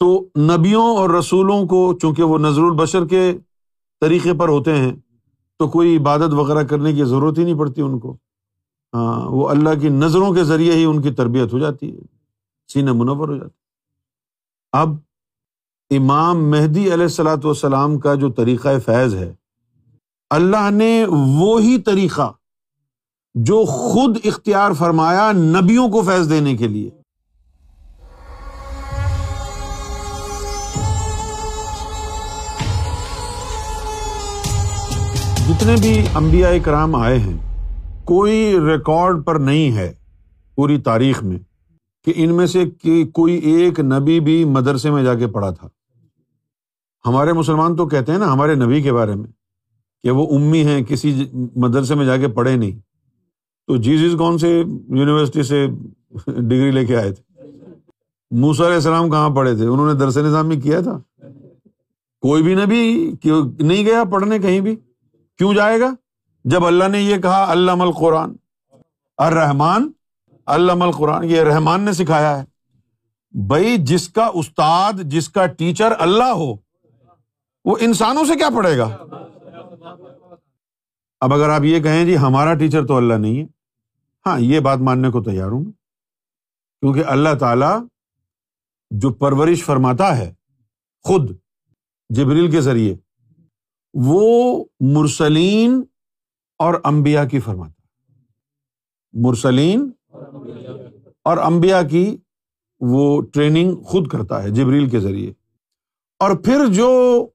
تو نبیوں اور رسولوں کو چونکہ وہ نظر البشر کے طریقے پر ہوتے ہیں، تو کوئی عبادت وغیرہ کرنے کی ضرورت ہی نہیں پڑتی ان کو۔ ہاں وہ اللہ کی نظروں کے ذریعے ہی ان کی تربیت ہو جاتی ہے، سینہ منور ہو جاتی اب امام مہدی علیہ السلاۃ والسلام کا جو طریقۂ فیض ہے، اللہ نے وہی طریقہ جو خود اختیار فرمایا نبیوں کو فیض دینے کے لیے۔ جتنے بھی انبیاء کرام آئے ہیں، کوئی ریکارڈ پر نہیں ہے پوری تاریخ میں کہ ان میں سے کوئی ایک نبی بھی مدرسے میں جا کے پڑھا تھا۔ ہمارے مسلمان تو کہتے ہیں نا ہمارے نبی کے بارے میں کہ وہ امی ہیں، کسی مدرسے میں جا کے پڑھے نہیں۔ تو جیزز کون سے یونیورسٹی سے ڈگری لے کے آئے تھے؟ موسا علیہ السلام کہاں پڑھے تھے؟ انہوں نے درس نظام میں کیا تھا۔ کوئی بھی نبی نہیں گیا پڑھنے کہیں بھی؟ کیوں جائے گا؟ جب اللہ نے یہ کہا اللہ القرآن۔ الرحمان اللہ القرآن، یہ رحمان نے سکھایا ہے۔ بھائی، جس کا استاد، جس کا ٹیچر اللہ ہو، وہ انسانوں سے کیا پڑھے گا؟ اب اگر آپ یہ کہیں جی ہمارا ٹیچر تو اللہ نہیں ہے ہاں یہ بات ماننے کو تیار ہوں کیونکہ اللہ تعالی جو پرورش فرماتا ہے، خود جبریل کے ذریعے وہ مرسلین اور امبیا کی فرماتا مرسلین اور امبیا کی وہ ٹریننگ خود کرتا ہے جبریل کے ذریعے۔ اور پھر جو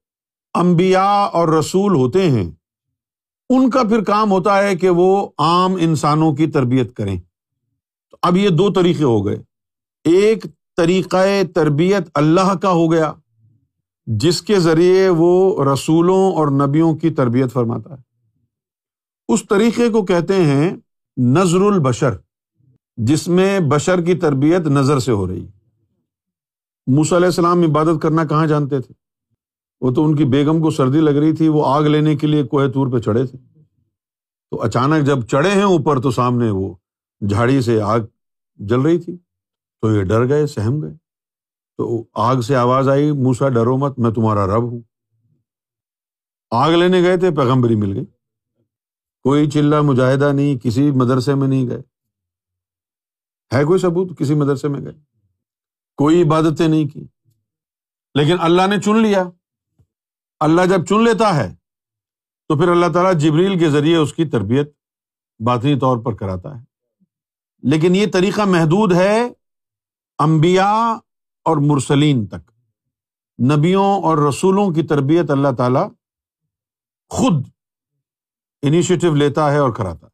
امبیا اور رسول ہوتے ہیں، ان کا پھر کام ہوتا ہے کہ وہ عام انسانوں کی تربیت کریں۔ تو اب یہ دو طریقے ہو گئے۔ ایک طریقۂ تربیت اللہ کا ہو گیا جس کے ذریعے وہ رسولوں اور نبیوں کی تربیت فرماتا ہے۔ اس طریقے کو کہتے ہیں نظر البشر، جس میں بشر کی تربیت نظر سے ہو رہی۔ موس علیہ السلام عبادت کرنا کہاں جانتے تھے؟ وہ تو ان کی بیگم کو سردی لگ رہی تھی، وہ آگ لینے کے لیے کوہ تور پہ چڑھے تھے۔ تو اچانک جب چڑھے ہیں اوپر تو سامنے وہ جھاڑی سے آگ جل رہی تھی۔ تو یہ ڈر گئے، سہم گئے۔ تو آگ سے آواز آئی، موسا ڈرو مت، میں تمہارا رب ہوں۔ آگ لینے گئے تھے، پیغمبری مل گئی۔ کوئی چلا مجاہدہ نہیں، کسی مدرسے میں نہیں گئے۔ ہے کوئی ثبوت کسی مدرسے میں گئے؟ کوئی عبادتیں نہیں کی۔ لیکن اللہ نے چن لیا۔ اللہ جب چن لیتا ہے، تو پھر اللہ تعالیٰ جبریل کے ذریعے اس کی تربیت باطنی طور پر کراتا ہے۔ لیکن یہ طریقہ محدود ہے امبیا اور مرسلین تک۔ نبیوں اور رسولوں کی تربیت اللہ تعالی خود انیشیٹو لیتا ہے اور کراتا ہے۔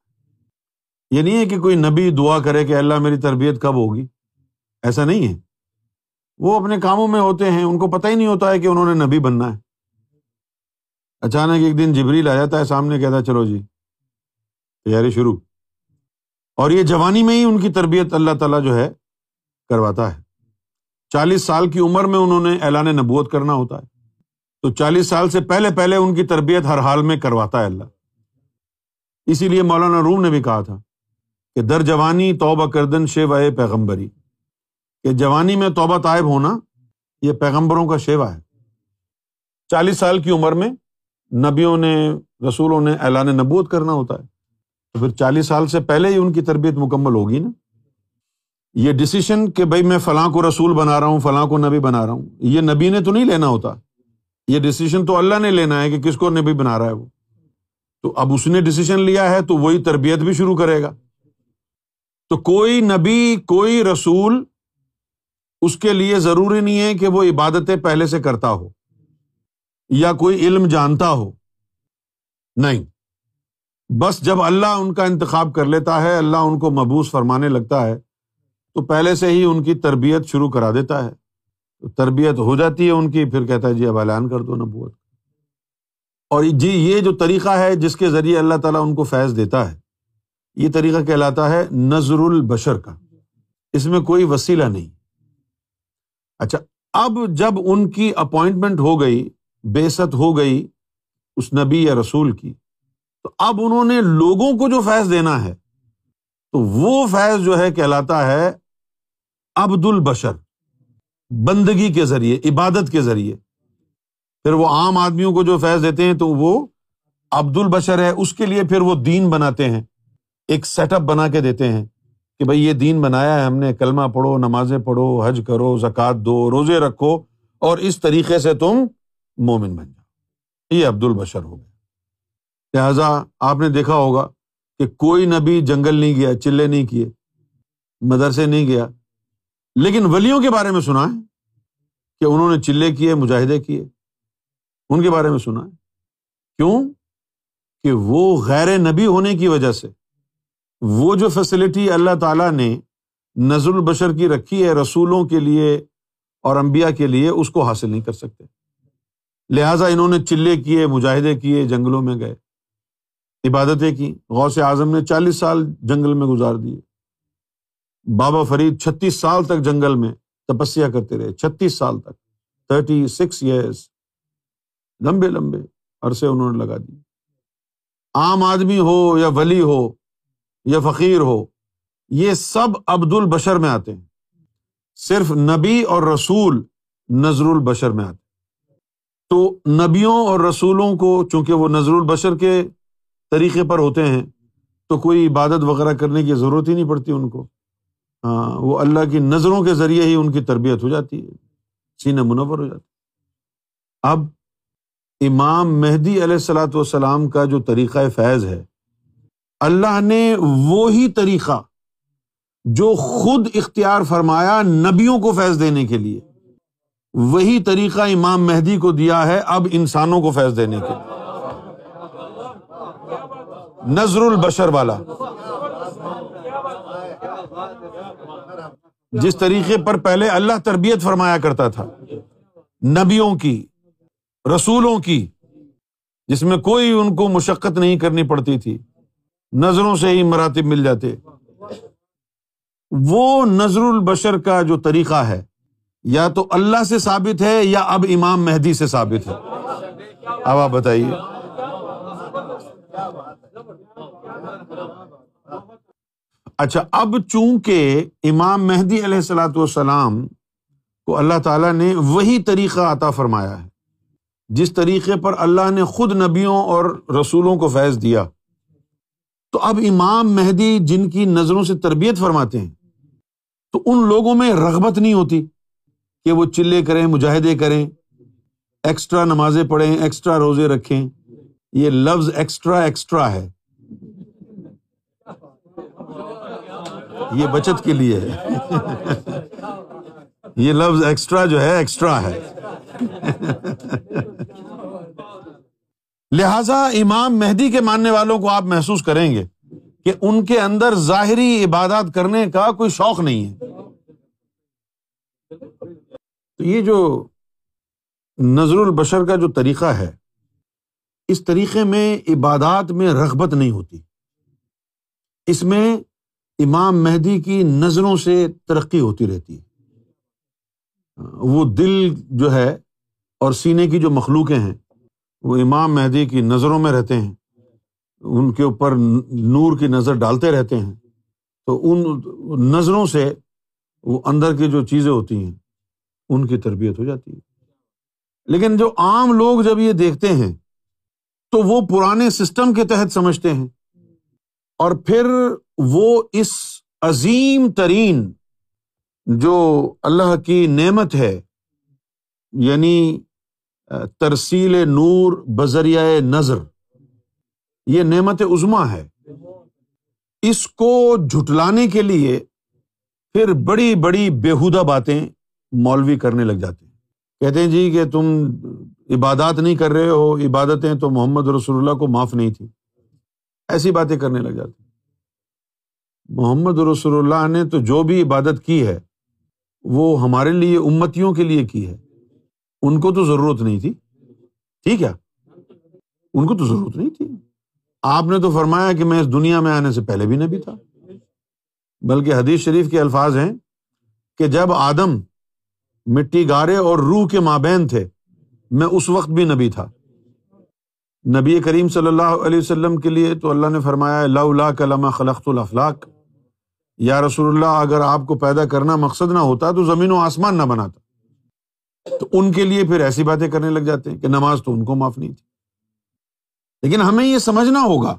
یہ نہیں ہے کہ کوئی نبی دعا کرے کہ اللہ میری تربیت کب ہوگی۔ ایسا نہیں ہے۔ وہ اپنے کاموں میں ہوتے ہیں، ان کو پتہ ہی نہیں ہوتا ہے کہ انہوں نے نبی بننا ہے۔ اچانک ایک دن جبریل آ جاتا ہے سامنے کہتا ہے، چلو جی تیاری شروع۔ اور یہ جوانی میں ہی ان کی تربیت اللہ تعالیٰ جو ہے، کرواتا ہے۔ چالیس سال کی عمر میں انہوں نے اعلان نبوت کرنا ہوتا ہے۔ تو چالیس سال سے پہلے پہلے ان کی تربیت ہر حال میں کرواتا ہے اللہ۔ اسی لیے مولانا روم نے بھی کہا تھا کہ در جوانی توبہ کردن شیوا پیغمبری۔ کہ جوانی میں توبہ طائب ہونا یہ پیغمبروں کا شیوا ہے۔ چالیس سال کی عمر میں نبیوں نے، رسولوں نے اعلان نبوت کرنا ہوتا ہے۔ تو پھر چالیس سال سے پہلے ہی ان کی تربیت مکمل ہوگی نا؟ یہ ڈسیشن کہ بھائی میں فلاں کو رسول بنا رہا ہوں، فلاں کو نبی بنا رہا ہوں، یہ نبی نے تو نہیں لینا ہوتا۔ یہ ڈسیزن تو اللہ نے لینا ہے کہ کس کو نبی بنا رہا ہے وہ۔ تو اب اس نے ڈسیزن لیا ہے تو وہی تربیت بھی شروع کرے گا۔ تو کوئی نبی، کوئی رسول اس کے لیے ضروری نہیں ہے کہ وہ عبادتیں پہلے سے کرتا ہو یا کوئی علم جانتا ہو۔ نہیں۔ بس جب اللہ ان کا انتخاب کر لیتا ہے، اللہ ان کو مبوس فرمانے لگتا ہے تو پہلے سے ہی ان کی تربیت شروع کرا دیتا ہے۔ تو تربیت ہو جاتی ہے ان کی، پھر کہتا ہے جی اب اعلان کر دو نبوت۔ اور جی یہ جو طریقہ ہے جس کے ذریعے اللہ تعالیٰ ان کو فیض دیتا ہے، یہ طریقہ کہلاتا ہے نظر البشر کا۔ اس میں کوئی وسیلہ نہیں۔ اچھا اب جب ان کی اپوائنٹمنٹ ہو گئی، بے ست ہو گئی اس نبی یا رسول کی، تو اب انہوں نے لوگوں کو جو فیض دینا ہے، تو وہ فیض جو ہے کہلاتا ہے عبد البشر، بندگی کے ذریعے، عبادت کے ذریعے۔ پھر وہ عام آدمیوں کو جو فیض دیتے ہیں تو وہ عبد البشر ہے، اس کے لیے پھر وہ دین بناتے ہیں۔ ایک سیٹ اپ بنا کے دیتے ہیں کہ بھائی یہ دین بنایا ہے، ہم نے کلمہ پڑھو، نمازیں پڑھو، حج کرو، زکوٰۃ دو، روزے رکھو اور اس طریقے سے تم مومن بن جاؤ۔ یہ عبد البشر ہو گیا۔ لہذا آپ نے دیکھا ہوگا کہ کوئی نبی جنگل نہیں گیا، چلے نہیں کیے، مدرسے نہیں گیا لیکن ولیوں کے بارے میں سنا ہے کہ انہوں نے چلے کیے، مجاہدے کیے۔ ان کے بارے میں سنا ہے۔ کیوں؟ کہ وہ غیر نبی ہونے کی وجہ سے وہ جو فیسلٹی اللہ تعالیٰ نے نزل البشر کی رکھی ہے رسولوں کے لیے اور امبیا کے لیے، اس کو حاصل نہیں کر سکتے۔ لہٰذا انہوں نے چلے کیے، مجاہدے کیے، جنگلوں میں گئے، عبادتیں کی۔ غوث اعظم نے چالیس سال جنگل میں گزار دیے۔ بابا فرید چھتیس سال تک جنگل میں تپسیا کرتے رہے، چھتیس سال تک، تھرٹی سکس ایئرس لمبے لمبے عرصے انہوں نے لگا دیے۔ عام آدمی ہو یا ولی ہو یا فقیر ہو، یہ سب عبد البشر میں آتے ہیں۔ صرف نبی اور رسول نظر البشر میں آتے تو نبیوں اور رسولوں کو چونکہ وہ نظر البشر کے طریقے پر ہوتے ہیں، تو کوئی عبادت وغیرہ کرنے کی ضرورت ہی نہیں پڑتی ان کو۔ ہاں وہ اللہ کی نظروں کے ذریعے ہی ان کی تربیت ہو جاتی ہے سینہ منور ہو جاتی اب امام مہدی علیہ السلاۃ والسلام کا جو طریقہ فیض ہے، اللہ نے وہی طریقہ جو خود اختیار فرمایا نبیوں کو فیض دینے کے لیے، وہی طریقہ امام مہدی کو دیا ہے اب انسانوں کو فیض دینے کے لیے۔ نظر البشر والا۔ جس طریقے پر پہلے اللہ تربیت فرمایا کرتا تھا، نبیوں کی، رسولوں کی، جس میں کوئی ان کو مشقت نہیں کرنی پڑتی تھی، نظروں سے ہی مراتب مل جاتے۔ وہ نظر البشر کا جو طریقہ ہے، یا تو اللہ سے ثابت ہے، یا اب امام مہدی سے ثابت ہے۔ اب آپ بتائیے۔ اچھا اب چونکہ امام مہدی علیہ السلاۃ والسلام کو اللہ تعالیٰ نے وہی طریقہ عطا فرمایا ہے، جس طریقے پر اللہ نے خود نبیوں اور رسولوں کو فیض دیا۔ تو اب امام مہدی جن کی نظروں سے تربیت فرماتے ہیں، تو ان لوگوں میں رغبت نہیں ہوتی کہ وہ چلے کریں، مجاہدے کریں، ایکسٹرا نمازیں پڑھیں، ایکسٹرا روزے رکھیں۔ یہ لفظ ایکسٹرا ایکسٹرا ہے۔ یہ بچت کے لیے ہے۔ یہ لفظ ایکسٹرا جو ہے ایکسٹرا ہے۔ لہذا امام مہدی کے ماننے والوں کو آپ محسوس کریں گے کہ ان کے اندر ظاہری عبادات کرنے کا کوئی شوق نہیں ہے۔ تو یہ جو نظر البشر کا جو طریقہ ہے، اس طریقے میں عبادات میں رغبت نہیں ہوتی۔ اس میں امام مہدی کی نظروں سے ترقی ہوتی رہتی ہے۔ وہ دل جو ہے اور سینے کی جو مخلوقیں ہیں، وہ امام مہدی کی نظروں میں رہتے ہیں۔ ان کے اوپر نور کی نظر ڈالتے رہتے ہیں۔ تو ان نظروں سے وہ اندر کی جو چیزیں ہوتی ہیں، ان کی تربیت ہو جاتی ہے۔ لیکن جو عام لوگ جب یہ دیکھتے ہیں، تو وہ پرانے سسٹم کے تحت سمجھتے ہیں۔ اور پھر وہ اس عظیم ترین جو اللہ کی نعمت ہے یعنی ترسیل نور بذریعہ نظر، یہ نعمت عظما ہے۔ اس کو جھٹلانے کے لیے پھر بڑی بڑی بےحدہ باتیں مولوی کرنے لگ جاتے ہیں۔ کہتے ہیں جی کہ تم عبادات نہیں کر رہے ہو، عبادتیں تو محمد رسول اللہ کو معاف نہیں تھی ایسی باتیں کرنے لگ جاتے محمد رسول اللہ نے تو جو بھی عبادت کی ہے، وہ ہمارے لیے، امتیوں کے لیے کی ہے۔ ان کو تو ضرورت نہیں تھی۔ ٹھیک ہے۔ ان کو تو ضرورت نہیں تھی۔ آپ نے تو فرمایا کہ میں اس دنیا میں آنے سے پہلے بھی نبی تھا۔ بلکہ حدیث شریف کے الفاظ ہیں کہ جب آدم مٹی گارے اور روح کے مابین تھے، میں اس وقت بھی نبی تھا۔ نبی کریم صلی اللہ علیہ وسلم کے لیے تو اللہ نے فرمایا اللہ کلام خلقت الافلاق۔ یا رسول اللہ، اگر آپ کو پیدا کرنا مقصد نہ ہوتا تو زمین و آسمان نہ بناتا۔ تو ان کے لیے پھر ایسی باتیں کرنے لگ جاتے ہیں کہ نماز تو ان کو معاف نہیں تھی۔ لیکن ہمیں یہ سمجھنا ہوگا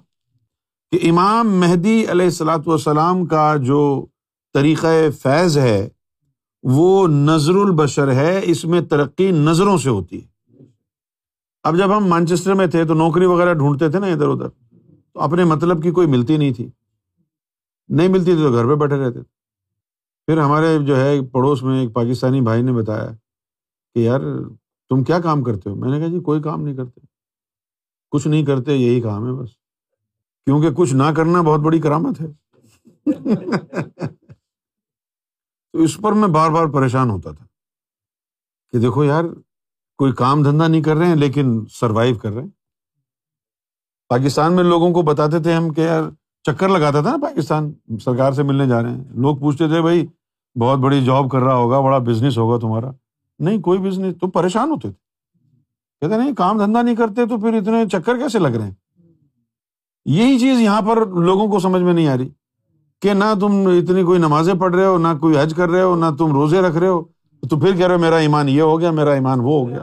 کہ امام مہدی علیہ السلاۃ والسلام کا جو طریقۂ فیض ہے، وہ نظر البشر ہے، اس میں ترقی نظروں سے ہوتی ہے۔ اب جب ہم مانچسٹر میں تھے تو نوکری وغیرہ ڈھونڈتے تھے نا ادھر ادھر، تو اپنے مطلب کی کوئی ملتی نہیں تھی۔ نہیں ملتی تھی تو گھر پہ بیٹھے رہتے تھے۔ پھر ہمارے جو ہے پڑوس میں ایک پاکستانی بھائی نے بتایا کہ یار، تم کیا کام کرتے ہو؟ میں نے کہا جی کوئی کام نہیں کرتے۔ کچھ نہیں کرتے، یہی کام ہے بس۔ کیونکہ کچھ نہ کرنا بہت بڑی کرامت ہے۔ تو اس پر میں بار بار پریشان ہوتا تھا کہ دیکھو یار کوئی کام دھندا نہیں کر رہے ہیں، لیکن سروائو کر رہے ہیں۔ پاکستان میں لوگوں کو بتاتے تھے ہم کہ یار چکر لگاتا تھا نا پاکستان، سرکار سے ملنے جا رہے ہیں۔ لوگ پوچھتے تھے، بھائی، بہت بڑی جاب کر رہا ہوگا، بڑا بزنس ہوگا تمہارا۔ نہیں، کوئی بزنس تو پریشان ہوتے تھے۔ کہتے نہیں، کام دھندا نہیں کرتے تو پھر اتنے چکر کیسے لگ رہے ہیں؟ یہی چیز یہاں پر لوگوں کو سمجھ میں نہیں آ رہی کہ نہ تم اتنی کوئی نمازیں پڑھ رہے ہو، نہ کوئی حج کر رہے ہو، نہ تم روزے رکھ رہے ہو۔ تو پھر کہہ رہے ہو میرا ایمان یہ ہو گیا، میرا ایمان وہ ہو گیا۔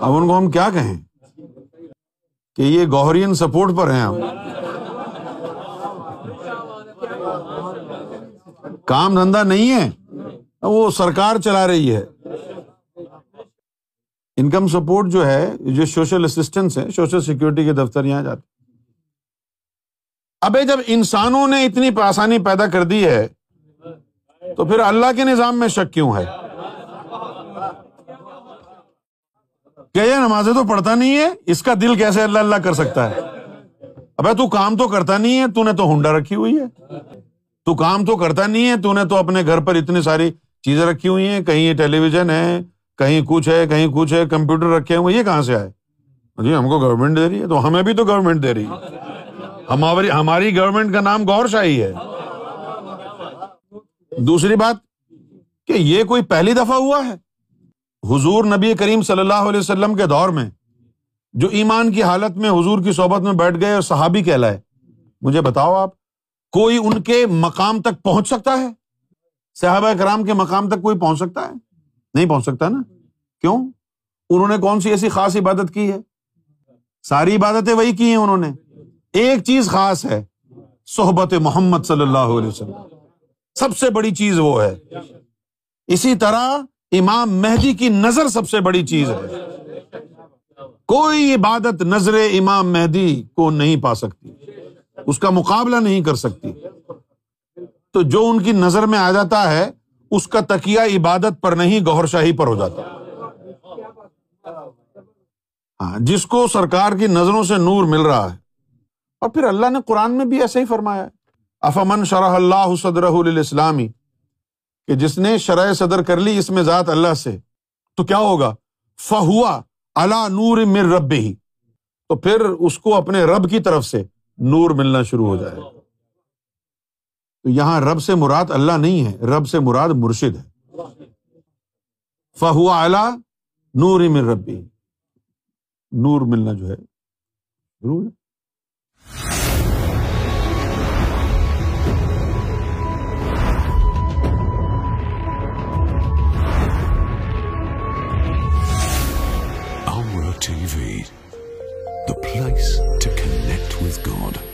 اب ان کو ہم کیا کہیں؟ کہ یہ گوہرین سپورٹ پر ہیں ہم۔ کام دھندا نہیں ہے، وہ سرکار چلا رہی ہے۔ انکم سپورٹ جو ہے جو سوشل اسسٹنس ہے سوشل سیکورٹی کے دفتر یہاں جاتے ابھی جب انسانوں نے اتنی آسانی پیدا کر دی ہے، تو پھر اللہ کے نظام میں شک کیوں ہے؟ کہ یہ نمازیں تو پڑھتا نہیں ہے، اس کا دل کیسے اللہ اللہ کر سکتا ہے؟ ابھی تو کام تو کرتا نہیں ہے، تو نے تو ہنڈا رکھی ہوئی ہے۔ تو کام تو کرتا نہیں ہے، تو نے تو اپنے گھر پر اتنی ساری چیزیں رکھی ہوئی ہیں۔ کہیں ٹیلی ویژن ہے، کہیں کچھ ہے، کہیں کچھ ہے، کمپیوٹر رکھے ہوئے، یہ کہاں سے آئے؟ جی ہم کو گورنمنٹ دے رہی ہے، تو ہمیں بھی تو گورنمنٹ دے رہی ہے۔ ہماری ہماری گورنمنٹ کا نام گور شاہی ہے۔ دوسری بات کہ یہ کوئی پہلی دفعہ ہوا ہے؟ حضور نبی کریم صلی اللہ علیہ وسلم کے دور میں جو ایمان کی حالت میں حضور کی صحبت میں بیٹھ گئے اور صحابی کہلائے۔ مجھے بتاؤ آپ، کوئی ان کے مقام تک پہنچ سکتا ہے؟ صحابہ کرام کے مقام تک کوئی پہنچ سکتا ہے؟ نہیں پہنچ سکتا نا۔ کیوں؟ انہوں نے کون سی ایسی خاص عبادت کی ہے؟ ساری عبادتیں وہی کی ہیں انہوں نے۔ ایک چیز خاص ہے، صحبت محمد صلی اللہ علیہ وسلم۔ سب سے بڑی چیز وہ ہے۔ اسی طرح امام مہدی کی نظر سب سے بڑی چیز ہے۔ کوئی عبادت نظر امام مہدی کو نہیں پا سکتی۔ اس کا مقابلہ نہیں کر سکتی۔ تو جو ان کی نظر میں آ جاتا ہے، اس کا تکیہ عبادت پر نہیں گور شاہی پر ہو جاتا۔ ہاں جس کو سرکار کی نظروں سے نور مل رہا ہے۔ اور پھر اللہ نے قرآن میں بھی ایسے ہی فرمایا افامن شرح اللہ صدر اسلامی کہ جس نے شرح صدر کر لی اس میں ذات اللہ سے، تو کیا ہوگا؟ فہوا اللہ نور مر رب ہی تو پھر اس کو اپنے رب کی طرف سے نور ملنا شروع ہو جائے۔ تو یہاں رب سے مراد اللہ نہیں ہے، رب سے مراد مرشد ہے۔ فہوا اعلی نور من ربی نور ملنا جو ہے، ضرور ہے۔ ٹیلی وی دا فرائیز چکن نیٹ گان